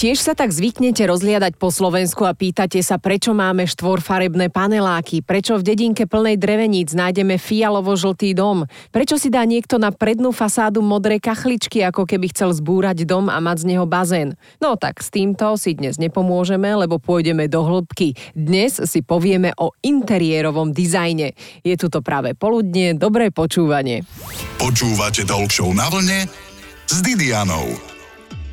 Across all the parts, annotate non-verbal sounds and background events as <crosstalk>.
Tiež sa tak zvyknete rozliadať po Slovensku a pýtate sa, prečo máme štvorfarebné paneláky, prečo v dedinke plnej dreveníc nájdeme fialovo-žltý dom, prečo si dá niekto na prednú fasádu modré kachličky, ako keby chcel zbúrať dom a mať z neho bazén. No tak s týmto si dnes nepomôžeme, lebo pôjdeme do hĺbky. Dnes si povieme o interiérovom dizajne. Je tu to práve poludne, dobré počúvanie. Počúvate Talk na vlne s Didianou.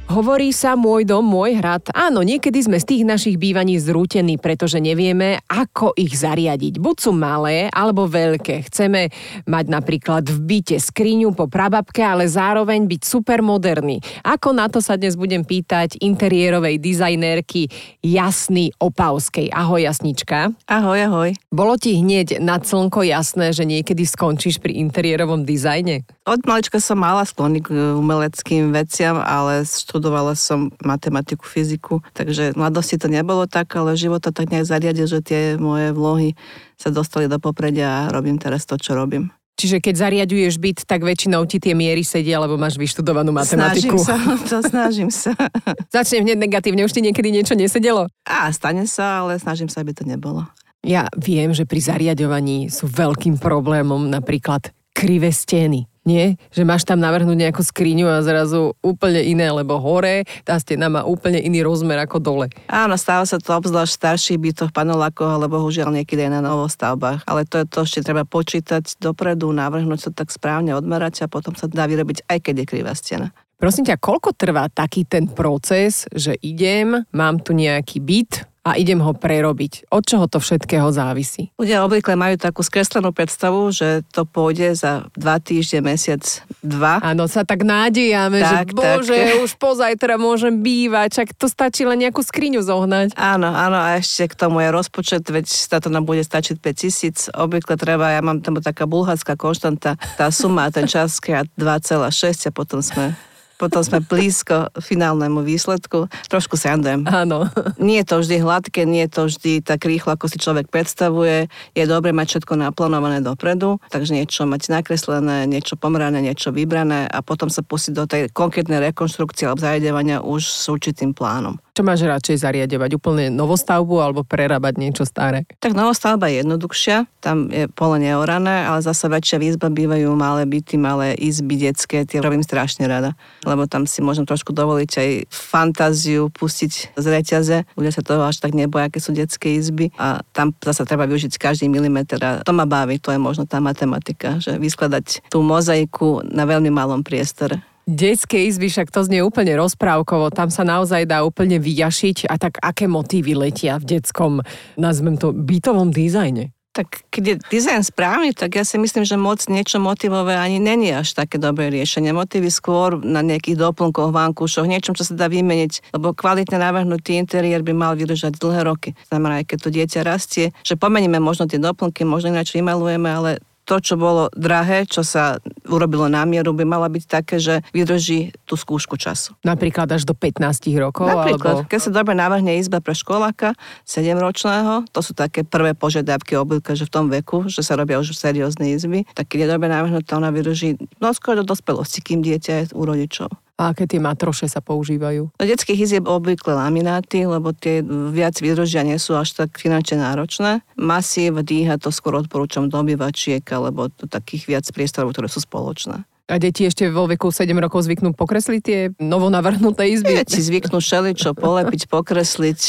Hovorí sa môj dom, môj hrad. Áno, niekedy sme z tých našich bývaní zrútení, pretože nevieme, ako ich zariadiť. Buď sú malé, alebo veľké. Chceme mať napríklad v byte skriňu po prababke, ale zároveň byť super moderný. Ako na to sa dnes budem pýtať interiérovej dizajnérky Jasný Opavskej. Ahoj, Jasnička. Ahoj, ahoj. Bolo ti hneď na slnko jasné, že niekedy skončíš pri interiérovom dizajne? Od malička som mala sklony k umeleckým veciam, ale študovala som matematiku, fyziku, takže v mladosti to nebolo tak, ale život to tak nejak zariadil, že tie moje vlohy sa dostali do popredia a robím teraz to, čo robím. Čiže keď zariaduješ byt, tak väčšinou ti tie miery sedia, lebo máš vyštudovanú matematiku. Snažím sa, <laughs> to snažím sa. <laughs> Začnem hneď negatívne, už ti niekedy niečo nesedelo? Á, stane sa, ale snažím sa, aby to nebolo. Ja viem, že pri zariadovaní sú veľkým problémom napríklad krivé steny. Nie? Že máš tam navrhnúť nejakú skriňu a zrazu úplne iné, lebo hore tá stena má úplne iný rozmer ako dole. Áno, stáva sa to obzvlášť v starších bytoch, panelákoch, alebo bohužiaľ niekedy aj na novostavbách. Ale to je to ešte treba počítať dopredu, navrhnúť sa tak správne odmerať a potom sa dá vyrobiť aj keď je krivá stena. Prosím ťa, koľko trvá taký ten proces, že idem, mám tu nejaký byt, a idem ho prerobiť. Od čoho to všetkého závisí? Ľudia obvykle majú takú skreslenú predstavu, že to pôjde za dva týždne, mesiac, dva. Áno, sa tak nádejame, tak, že bože, tak. už pozajtra môžem bývať, čak to stačí len nejakú skriňu zohnať. Áno, áno, a ešte k tomu je rozpočet, veď sa to nám bude stačiť 5000. Obvykle treba, ja mám tam taká bulharská konštanta, tá suma, ten čas 2,6 a potom sme potom sme blízko finálnemu výsledku. Trošku sandujem. Áno. Nie je to vždy hladké, nie je to vždy tak rýchlo, ako si človek predstavuje. Je dobre mať všetko naplánované dopredu, takže niečo mať nakreslené, niečo pomerané, niečo vybrané a potom sa pustiť do tej konkrétnej rekonštrukcie alebo zariadovania už s určitým plánom. Čo máš radšej zariadovať? Úplne novostavbu alebo prerábať niečo staré? Tak novostavba je jednoduchšia, tam je pole neorané, ale zase väčšia výzba bývajú malé byty, malé izby detské, tie robím strašne rada, lebo tam si môžem trošku dovoliť aj fantáziu pustiť z reťaze. Ľudia sa toho až tak neboja, aké sú detské izby a tam zase treba využiť každý milimeter a to ma baví, to je možno tá matematika, že vyskladať tú mozaiku na veľmi malom priestore. Detské izby, však to znie úplne rozprávkovo, tam sa naozaj dá úplne vyjašiť a tak aké motívy letia v detskom, nazvem to, bytovom dizajne? Tak keď je dizajn správny, tak ja si myslím, že moc niečo motivové ani není až také dobré riešenie. Motívy skôr na nejakých doplnkoch, vankúšoch, niečom, čo sa dá vymeniť, lebo kvalitne navrhnutý interiér by mal vydržať dlhé roky. Znamená, aj keď to dieťa rastie, že pomeníme možno tie doplnky, možno ináč vymalujeme, ale to, čo bolo drahé, čo sa urobilo na mieru, by mala byť také, že vydrží tú skúšku času. Napríklad až do 15 rokov? Napríklad, alebo... keď sa dobre navrhne izba pre školáka 7-ročného, to sú také prvé požiadavky obvykle, že v tom veku, že sa robia už seriózne izby, tak keď je dobre navrhnutá, ona vydrží no skôr do dospelosti, kým dieťa je u rodičov. A aké tie matroše sa používajú? Do detských izieb obvykle lamináty, lebo tie viac vydržia nie sú až tak finančne náročné. Masív, dýha to skôr odporúčam do obyvačiek alebo do takých viac priestorov, ktoré sú spoločné. A deti ešte vo veku 7 rokov zvyknú pokresliť tie novonavrhnuté izby? Deti zvyknú šeličo polepiť, pokresliť,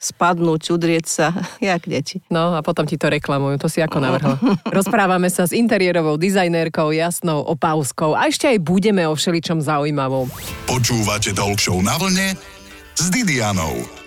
spadnúť, udrieť sa, <laughs> jak deti. No a potom ti to reklamujú, to si ako navrhol. Rozprávame sa s interiérovou dizajnérkou Jasnou Opavskou a ešte aj budeme o všeličom zaujímavom. Počúvate Talk na vlne s Didianou.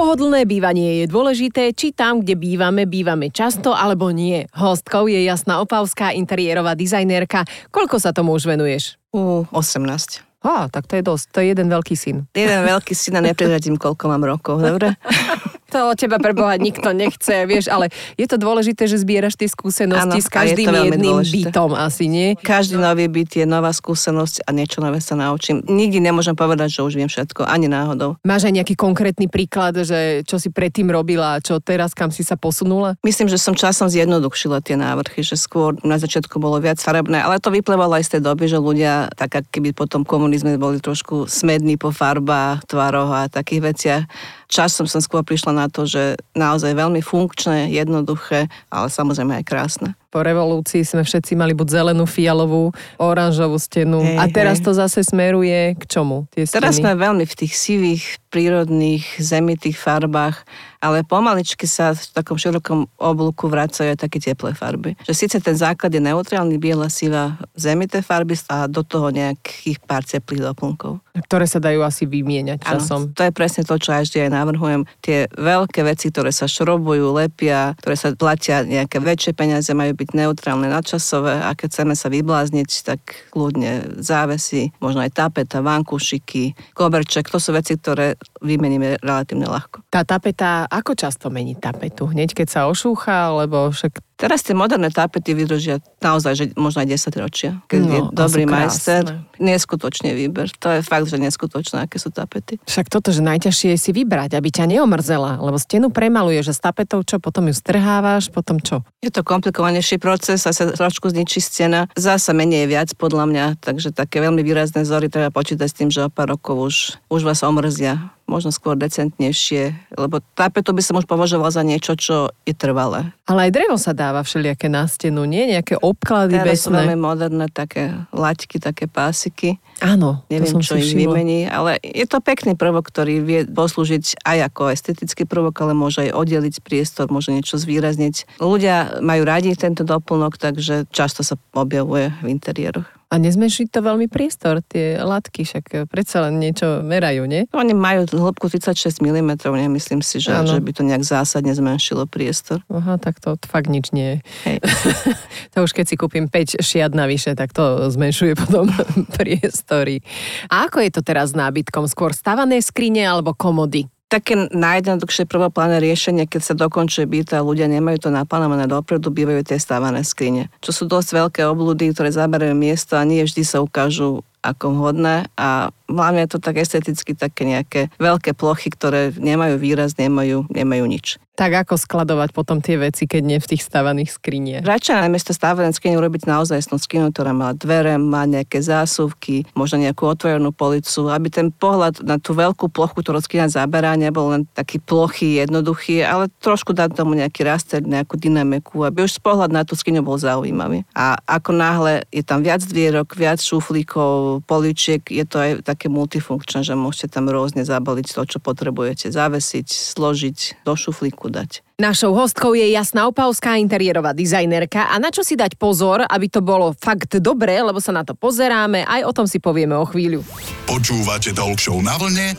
Pohodlné bývanie je dôležité, či tam, kde bývame, bývame často alebo nie. Hostkou je Jasná Opavská, interiérová dizajnérka. Koľko sa tomu už venuješ? U 18. Á, tak to je dosť, to je jeden veľký syn. Jeden veľký syn a neprezradím, koľko mám rokov, dobre? <laughs> To od teba preboha nikto nechce, vieš, ale je to dôležité, že zbieraš tie skúsenosti ano, s každým jedným dôležité. bytom asi, nie? Každý nový byt je nová skúsenosť a niečo nové sa naučím. Nikdy nemôžem povedať, že už viem všetko, ani náhodou. Máš aj nejaký konkrétny príklad, že čo si predtým robila a čo teraz, kam si sa posunula? Myslím, že som časom zjednodušila tie návrhy, že skôr na začiatku bolo viac farebné, ale to vyplývalo aj z tej doby, že ľudia, tak keby potom komunizme boli trošku smední po farbách, tvaroch a takých veciach, časom som skôr prišla na to, že naozaj veľmi funkčné, jednoduché, ale samozrejme aj krásne. Po revolúcii sme všetci mali buď zelenú, fialovú, oranžovú stenu. Hey, a teraz hey. to zase smeruje k čomu? Tie teraz sme veľmi v tých sivých, prírodných, zemitých farbách ale pomaličky sa v takom širokom oblúku vracajú aj také teplé farby. Že síce ten základ je neutrálny, biela, siva, zemité farby a do toho nejakých pár teplých doplnkov. Ktoré sa dajú asi vymieňať časom. Ano, to je presne to, čo vždy aj navrhujem. Tie veľké veci, ktoré sa šrobujú, lepia, ktoré sa platia nejaké väčšie peniaze, majú byť neutrálne, nadčasové a keď chceme sa vyblázniť, tak kľudne závesy, možno aj tapeta, vankúšiky, koberček, to sú veci, ktoré vymeníme relatívne ľahko. Tá tapeta ako často mení tapetu? Hneď keď sa ošúcha, alebo však Teraz tie moderné tapety vydržia naozaj, že možno aj 10 ročia. Keď no, je dobrý majster, neskutočný výber. To je fakt, že neskutočné, aké sú tapety. Však toto, že najťažšie je si vybrať, aby ťa neomrzela, lebo stenu premaluje, že s tapetou čo, potom ju strhávaš, potom čo? Je to komplikovanejší proces sa trošku zničí stena. Zasa menej je viac podľa mňa, takže také veľmi výrazné vzory treba počítať s tým, že o pár rokov už, už vás omrzia možno skôr decentnejšie, lebo tapetu by som už považoval za niečo, čo je trvalé. Ale aj drevo sa dáva všelijaké na stenu, nie? Nejaké obklady Teraz sú veľmi moderné také laťky, také pásiky. Áno, Neviem, to som čo ich vymení, ale je to pekný prvok, ktorý vie poslúžiť aj ako estetický prvok, ale môže aj oddeliť priestor, môže niečo zvýrazniť. Ľudia majú radi tento doplnok, takže často sa objavuje v interiéroch. A nezmenší to veľmi priestor, tie látky, však predsa len niečo merajú, nie? Oni majú hĺbku 36 mm, nemyslím si, že, že by to nejak zásadne zmenšilo priestor. Aha, tak to fakt nič nie je. <laughs> to už keď si kúpim 5 šiat navyše, tak to zmenšuje potom <laughs> priestory. A ako je to teraz s nábytkom? Skôr stavané skrine alebo komody? Také najjednoduchšie prvopláne riešenie, keď sa dokončuje byt a ľudia nemajú to naplánované dopredu, bývajú tie stávané skrine, čo sú dosť veľké oblúdy, ktoré zaberajú miesto a nie vždy sa ukážu ako vhodné a hlavne je to tak esteticky také nejaké veľké plochy, ktoré nemajú výraz, nemajú, nemajú nič. Tak ako skladovať potom tie veci, keď nie v tých stávaných skriniach? Radšej namiesto stávanej skrine urobiť naozaj skrinu, ktorá má dvere, má nejaké zásuvky, možno nejakú otvorenú policu, aby ten pohľad na tú veľkú plochu, ktorú skrina zaberá, nebol len taký plochý, jednoduchý, ale trošku dať tomu nejaký raster, nejakú dynamiku, aby už pohľad na tú skriňu bol zaujímavý. A ako náhle je tam viac dvierok, viac šuflíkov, poličiek, je to aj také multifunkčné, že môžete tam rôzne zabaliť to, čo potrebujete, zavesiť, složiť, do šuflíku dať. Našou hostkou je Jasná Opavská interiérová dizajnerka a na čo si dať pozor, aby to bolo fakt dobré, lebo sa na to pozeráme, aj o tom si povieme o chvíľu. Počúvate Talk na vlne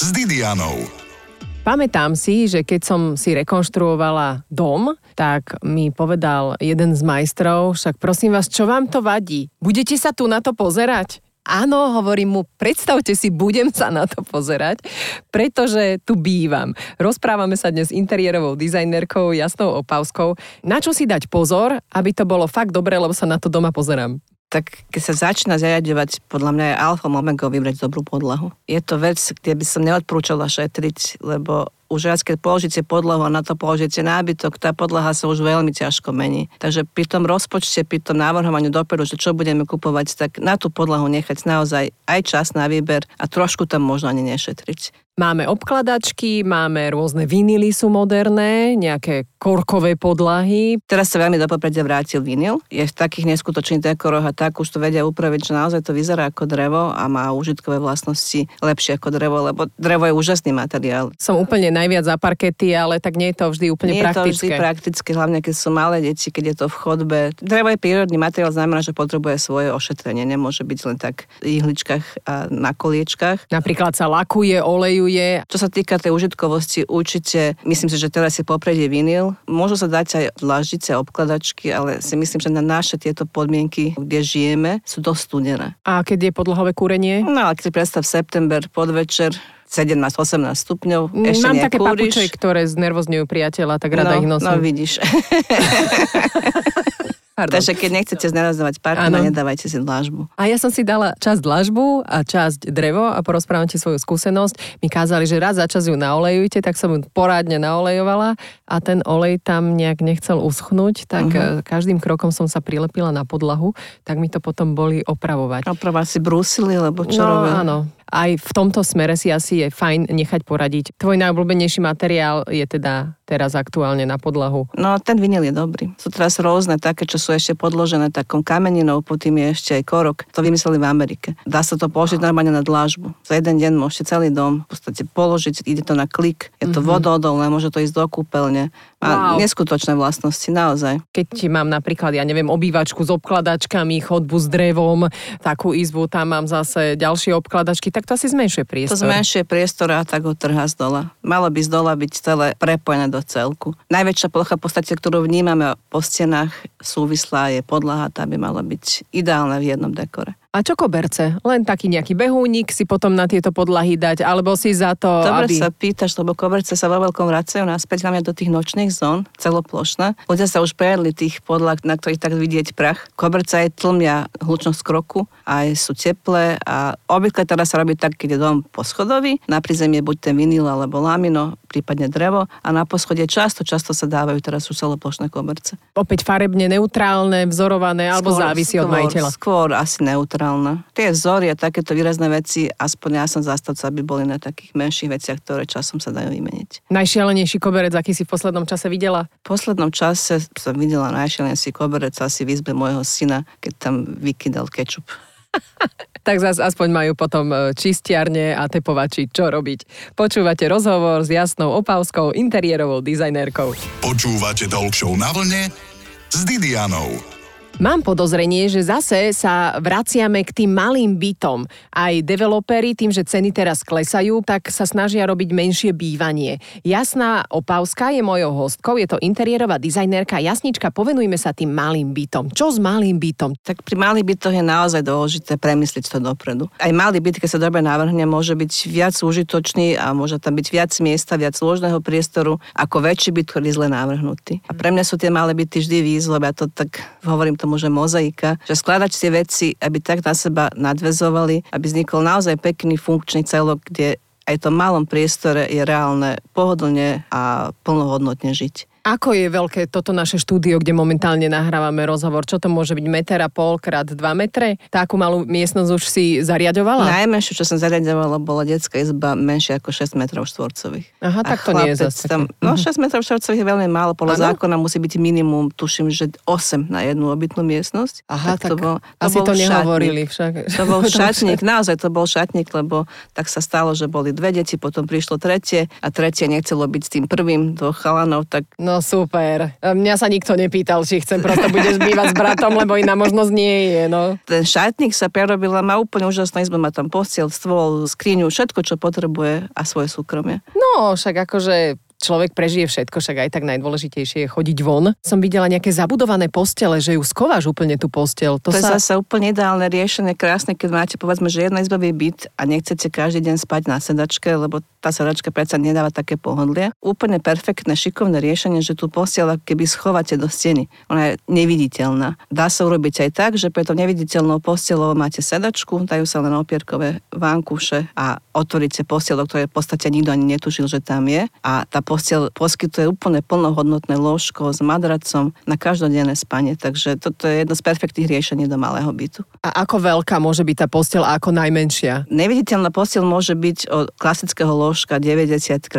s Didianou. Pamätám si, že keď som si rekonštruovala dom, tak mi povedal jeden z majstrov, však prosím vás, čo vám to vadí? Budete sa tu na to pozerať? Áno, hovorím mu, predstavte si, budem sa na to pozerať, pretože tu bývam. Rozprávame sa dnes s interiérovou dizajnerkou Jasnou Opavskou. Na čo si dať pozor, aby to bolo fakt dobré, lebo sa na to doma pozerám? tak keď sa začína zariadovať, podľa mňa je alfa omega vybrať dobrú podlahu. Je to vec, kde by som neodporúčala šetriť, lebo už raz, keď položíte podlahu a na to položíte nábytok, tá podlaha sa už veľmi ťažko mení. Takže pri tom rozpočte, pri tom návrhovaniu dopredu, že čo budeme kupovať, tak na tú podlahu nechať naozaj aj čas na výber a trošku tam možno ani nešetriť. Máme obkladačky, máme rôzne vinily sú moderné, nejaké korkové podlahy. Teraz sa veľmi do popredia vrátil vinyl. Je v takých neskutočných dekoroch a tak už to vedia upraviť, že naozaj to vyzerá ako drevo a má užitkové vlastnosti lepšie ako drevo, lebo drevo je úžasný materiál. Som úplne najviac za parkety, ale tak nie je to vždy úplne nie praktické. Nie je to vždy praktické, hlavne keď sú malé deti, keď je to v chodbe. Drevo je prírodný materiál, znamená, že potrebuje svoje ošetrenie. Nemôže byť len tak v ihličkách a na koliečkách. Napríklad sa lakuje, neolejuje. Čo sa týka tej užitkovosti, určite myslím si, že teraz je popredie vinyl. Môžu sa dať aj dlaždice, obkladačky, ale si myslím, že na naše tieto podmienky, kde žijeme, sú dosť studené. A keď je podlahové kúrenie? No ale keď si predstav september, podvečer, 17-18 stupňov, ešte Mám také nekúriš. papuče, ktoré znervozňujú priateľa, tak rada ich no, nosím. no vidíš. <laughs> Pardon. Takže keď nechcete znerazovať partnera, nedávajte si dlážbu. A ja som si dala časť dlažbu a časť drevo a porozprávam ti svoju skúsenosť. Mi kázali, že raz za čas ju naolejujte, tak som ju porádne naolejovala a ten olej tam nejak nechcel uschnúť, tak uh-huh. každým krokom som sa prilepila na podlahu, tak mi to potom boli opravovať. Oprava si brúsili, lebo čo no robia? áno, aj v tomto smere si asi je fajn nechať poradiť. Tvoj najobľúbenejší materiál je teda teraz aktuálne na podlahu. No ten vinyl je dobrý. Sú teraz rôzne také, čo sú ešte podložené takou kameninou, pod tým je ešte aj korok. To vymysleli v Amerike. Dá sa to položiť normálne na dlážbu. Za jeden deň môžete celý dom v podstate položiť, ide to na klik, je to mm-hmm. vodoodolné, môže to ísť do kúpeľne. Má Wow. neskutočné vlastnosti, naozaj. Keď mám napríklad, ja neviem, obývačku s obkladačkami, chodbu s drevom, takú izbu, tam mám zase ďalšie obkladačky, tak to asi zmenšuje To priestor. zmenšuje priestor a tak ho trhá z dola. Malo by z dola byť celé prepojené do celku. Najväčšia plocha v podstate, ktorú vnímame po stenách súvislá je podlaha, tá by mala byť ideálna v jednom dekore. A čo koberce? Len taký nejaký behúnik si potom na tieto podlahy dať, alebo si za to, Dobre aby... sa pýtaš, lebo koberce sa vo veľkom vracajú naspäť hlavne do tých nočných zón, celoplošné. Ľudia sa už prejedli tých podlah, na ktorých tak vidieť prach. Koberce aj tlmia hlučnosť kroku, aj sú teplé a obvykle teraz sa robí tak, keď je dom poschodový, na prízemie buď ten vinyl alebo lamino, prípadne drevo a na poschodie často, často sa dávajú teraz už celoplošné koberce. Opäť farebne neutrálne, vzorované, alebo Skôr- závisí od skôr- majiteľa. Skôr asi neutrálne. Tie vzory a takéto výrazné veci, aspoň ja som zastavca, aby boli na takých menších veciach, ktoré časom sa dajú vymeniť. Najšialenejší koberec, aký si v poslednom čase videla? V poslednom čase som videla najšialenejší koberec asi v izbe môjho syna, keď tam vykydal kečup. <laughs> Tak zas aspoň majú potom e, čistiarne a tepovači čo robiť. Počúvate rozhovor s Jasnou Opavskou, interiérovou dizajnérkou. Počúvate Talk na vlne s Didianou. Mám podozrenie, že zase sa vraciame k tým malým bytom. Aj developeri tým, že ceny teraz klesajú, tak sa snažia robiť menšie bývanie. Jasná Opavská je mojou hostkou, je to interiérová dizajnérka. Jasnička, povenujme sa tým malým bytom. Čo s malým bytom? Tak pri malých bytoch je naozaj dôležité premysliť to dopredu. Aj malý byt, keď sa dobre navrhne, môže byť viac užitočný a môže tam byť viac miesta, viac ložného priestoru, ako väčší byt, ktorý je zle navrhnutý. A pre mňa sú tie malé byty vždy výzvou, ja to tak hovorím tomu, že mozaika, že skladať tie veci, aby tak na seba nadvezovali, aby vznikol naozaj pekný funkčný celok, kde aj v tom malom priestore je reálne pohodlne a plnohodnotne žiť. Ako je veľké toto naše štúdio, kde momentálne nahrávame rozhovor? Čo to môže byť meter a pol krát 2 metre? Takú malú miestnosť už si zariadovala? Najmenšiu, čo som zariadovala, bola detská izba menšia ako 6 metrov štvorcových. Aha, A tak to nie je zase tam. No 6 metrov štvorcových je veľmi málo, podľa zákona musí byť minimum, tuším, že 8 na jednu obytnú miestnosť. Aha, tak, to bol, to asi bol to šatník. nehovorili však. To bol <laughs> šatník, naozaj to bol šatník, lebo tak sa stalo, že boli dve deti, potom prišlo tretie a tretie nechcelo byť s tým prvým dvoch chalanov, tak No super. Mňa sa nikto nepýtal, či chcem prosto budeš bývať s bratom, lebo iná možnosť nie je. No. ten šatník sa prerobil a má úplne úžasnú izbu, má tam postiel, stôl, skriňu, všetko, čo potrebuje a svoje súkromie. no, však akože človek prežije všetko, však aj tak najdôležitejšie je chodiť von. Som videla nejaké zabudované postele, že ju skováš úplne tú postel. To, To, sa... je zase úplne ideálne riešenie, krásne, keď máte povedzme, že jednoizbový byt a nechcete každý deň spať na sedačke, lebo tá sedačka predsa nedáva také pohodlie. Úplne perfektné, šikovné riešenie, že tú ako keby schovate do steny. Ona je neviditeľná. Dá sa urobiť aj tak, že pre to neviditeľnou postelou máte sedačku, dajú sa len opierkové vánkuše a otvoríte posteľ, do ktorej v podstate nikto ani netušil, že tam je. A tá posteľ poskytuje úplne plnohodnotné lôžko s madracom na každodenné spanie. Takže toto je jedno z perfektných riešení do malého bytu. A ako veľká môže byť tá postel a ako najmenšia? Neviditeľná posteľ môže byť od klasického lôžka 90 x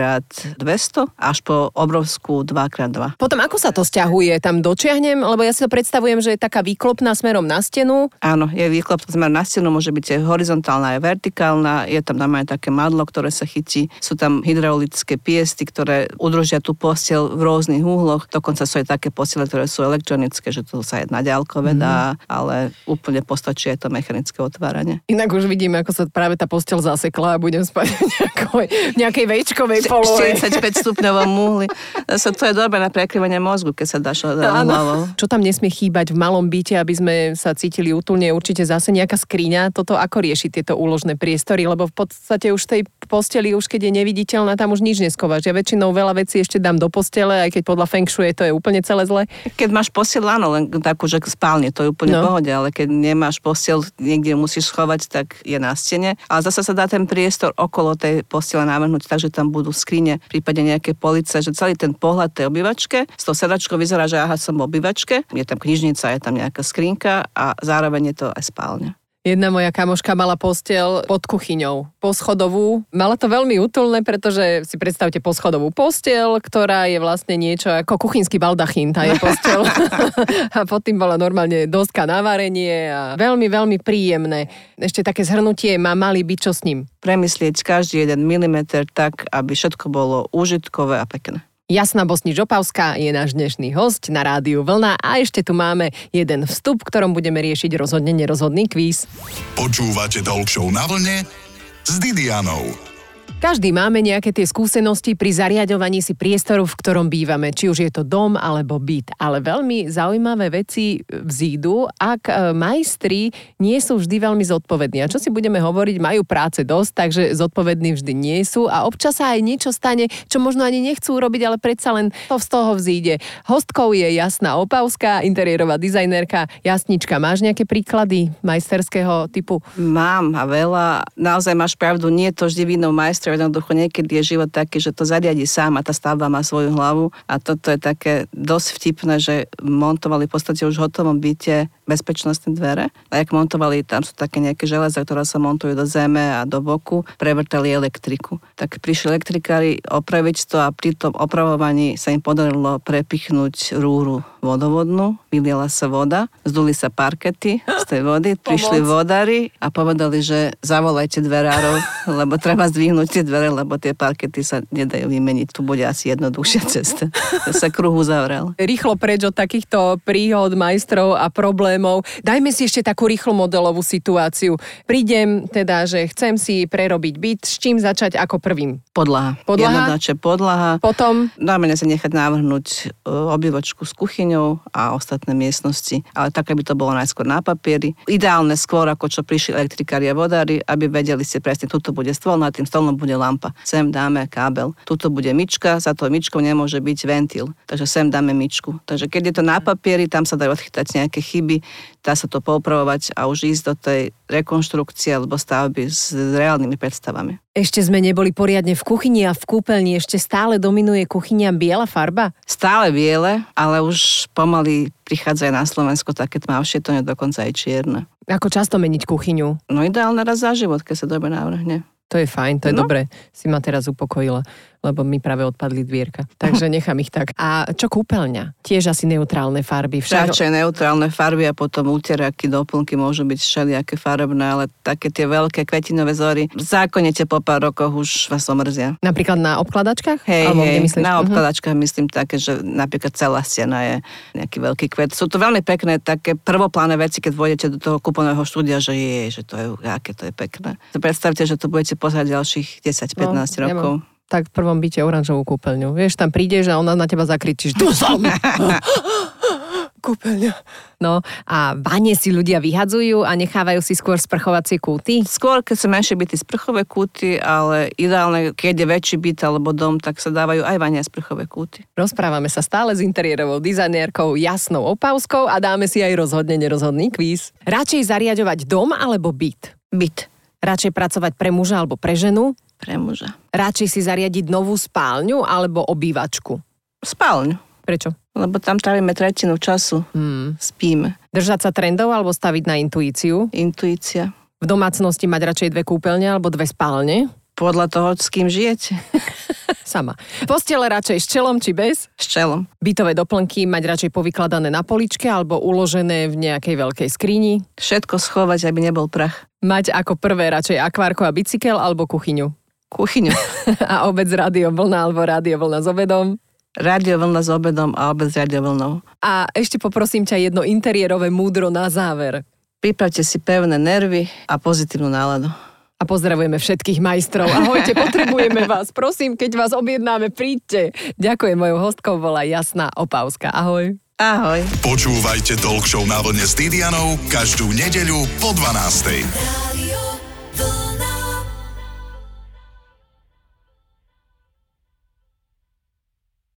200 až po obrovskú 2x2. Potom ako sa to stiahuje? Tam dočiahnem? Lebo ja si to predstavujem, že je taká výklopná smerom na stenu. Áno, je výklop smer na stenu, môže byť aj horizontálna, aj vertikálna, je tam normálne také madlo, ktoré sa chytí, sú tam hydraulické piesty, ktoré ktoré udržia tú postel v rôznych úhloch. Dokonca sú aj také postele, ktoré sú elektronické, že to sa aj na ďalkové dá, ale úplne postačí aj to mechanické otváranie. Inak už vidíme, ako sa práve tá postel zasekla a budem spať v nejakej, nejakej vejčkovej polohe. 45 stupňovom múhli. Zase to je dobré na prekryvanie mozgu, keď sa dáš hlavou. Čo tam nesmie chýbať v malom byte, aby sme sa cítili útulne, určite zase nejaká skriňa. Toto ako rieši tieto úložné priestory, lebo v podstate už tej posteli, už keď je neviditeľná, tam už nič neskováš. Ja väčšinou veľa vecí ešte dám do postele, aj keď podľa Feng Shui to je úplne celé zle. Keď máš postel, áno, len takú, že spálne, to je úplne no. pohode, ale keď nemáš postel, niekde musíš schovať, tak je na stene. Ale zase sa dá ten priestor okolo tej postele navrhnúť, takže tam budú skrine, prípadne nejaké police, že celý ten pohľad tej obývačke, s tou sedačkou vyzerá, že aha, som v obývačke, je tam knižnica, je tam nejaká skrinka a zároveň je to aj spálňa. Jedna moja kamoška mala postel pod kuchyňou, poschodovú. Mala to veľmi útulné, pretože si predstavte poschodovú postel, ktorá je vlastne niečo ako kuchynský baldachín, tá je postel. <laughs> a pod tým bola normálne doska na varenie a veľmi, veľmi príjemné. Ešte také zhrnutie má mali byť čo s ním. Premyslieť každý jeden milimeter tak, aby všetko bolo užitkové a pekné. Jasná Bosnič Opavská je náš dnešný host na rádiu Vlna a ešte tu máme jeden vstup, ktorom budeme riešiť rozhodne nerozhodný kvíz. Počúvate Talk na Vlne s Didianou. Každý máme nejaké tie skúsenosti pri zariadovaní si priestoru, v ktorom bývame, či už je to dom alebo byt. Ale veľmi zaujímavé veci vzídu, ak e, majstri nie sú vždy veľmi zodpovední. A čo si budeme hovoriť, majú práce dosť, takže zodpovední vždy nie sú a občas sa aj niečo stane, čo možno ani nechcú robiť, ale predsa len to z toho vzíde. Hostkou je Jasná Opavská, interiérová dizajnerka. Jasnička, máš nejaké príklady majsterského typu? Mám a veľa. Naozaj máš pravdu, nie je to vždy vinou majstra jednoducho niekedy je život taký, že to zariadi sám a tá stavba má svoju hlavu. A toto je také dosť vtipné, že montovali v podstate už v hotovom byte bezpečnostné dvere. A jak montovali, tam sú také nejaké železa, ktoré sa montujú do zeme a do boku, prevrtali elektriku. Tak prišli elektrikári opraviť to a pri tom opravovaní sa im podarilo prepichnúť rúru vodovodnú, vyliela sa voda, zduli sa parkety z tej vody, <gasps> prišli vodári a povedali, že zavolajte dverárov, <laughs> lebo treba zdvihnúť tie dvere, lebo tie parkety sa nedajú vymeniť. Tu bude asi jednoduchšia cesta. To sa kruhu zavrel. Rýchlo preč od takýchto príhod majstrov a problémov. Dajme si ešte takú rýchlo modelovú situáciu. Prídem teda, že chcem si prerobiť byt, s čím začať ako prvým? Podlaha. Podlaha? podlaha. Potom? Dáme sa nechať navrhnúť e, obývačku s kuchyňou a ostatné miestnosti, ale tak, aby to bolo najskôr na papieri. Ideálne skôr, ako čo prišli elektrikári a vodári, aby vedeli si presne, tuto bude stôl, na tým stolom bude lampa. Sem dáme kábel. Tuto bude myčka, za to myčkou nemôže byť ventil. Takže sem dáme myčku. Takže keď je to na papieri, tam sa dajú odchytať nejaké chyby, dá sa to poupravovať a už ísť do tej rekonštrukcie alebo stavby s reálnymi predstavami. Ešte sme neboli poriadne v kuchyni a v kúpeľni ešte stále dominuje kuchyňa biela farba? Stále biele, ale už pomaly prichádza aj na Slovensko také tmavšie, to nie dokonca aj čierne. Ako často meniť kuchyňu? No ideálne raz za život, keď sa dobre navrhne. To je fajn, to je no. dobre. Si ma teraz upokojila lebo mi práve odpadli dvierka. Takže nechám ich tak. A čo kúpeľňa? Tiež asi neutrálne farby. Však... Radšej neutrálne farby a potom úteraky, doplnky môžu byť všelijaké farebné, ale také tie veľké kvetinové zory zákonite po pár rokoch už vás omrzia. Napríklad na obkladačkách? Hej, Alebo hej, na mhm. obkladačkách uh-huh. myslím také, že napríklad celá stena je nejaký veľký kvet. Sú to veľmi pekné také prvopláne veci, keď vôjdete do toho kúpeného štúdia, že je, že to je, aké to je pekné. Predstavte, že to budete pozerať ďalších 10-15 no, rokov. Nemám tak v prvom byte oranžovú kúpeľňu. Vieš, tam prídeš a ona na teba zakričíš, tu som! <laughs> kúpeľňa. No a vanie si ľudia vyhadzujú a nechávajú si skôr sprchovacie kúty? Skôr, keď sa menšie byty, sprchové kúty, ale ideálne, keď je väčší byt alebo dom, tak sa dávajú aj vania sprchové kúty. Rozprávame sa stále s interiérovou dizajnérkou Jasnou Opavskou a dáme si aj rozhodne nerozhodný kvíz. Radšej zariadovať dom alebo byt? Byt. Radšej pracovať pre muža alebo pre ženu? Pre muža. Radšej si zariadiť novú spálňu alebo obývačku? Spálňu. Prečo? Lebo tam trávime tretinu času. Hmm. Spíme. Držať sa trendov alebo staviť na intuíciu? Intuícia. V domácnosti mať radšej dve kúpeľne alebo dve spálne? Podľa toho, s kým žijete. <laughs> Sama. Postele radšej s čelom či bez? S čelom. Bytové doplnky mať radšej povykladané na poličke alebo uložené v nejakej veľkej skrini? Všetko schovať, aby nebol prach. Mať ako prvé radšej akvárko a bicykel alebo kuchyňu? Kuchyňu. <laughs> a obec rádio vlna alebo rádio vlna s obedom. Radio vlna s obedom a obec radio vlnou. A ešte poprosím ťa jedno interiérové múdro na záver. Pripravte si pevné nervy a pozitívnu náladu. A pozdravujeme všetkých majstrov. Ahojte, potrebujeme <laughs> vás. Prosím, keď vás objednáme, príďte. Ďakujem, mojou hostkou bola Jasná Opavská. Ahoj. Ahoj. Počúvajte Talk Show na vlne s Didianou každú nedeľu po 12.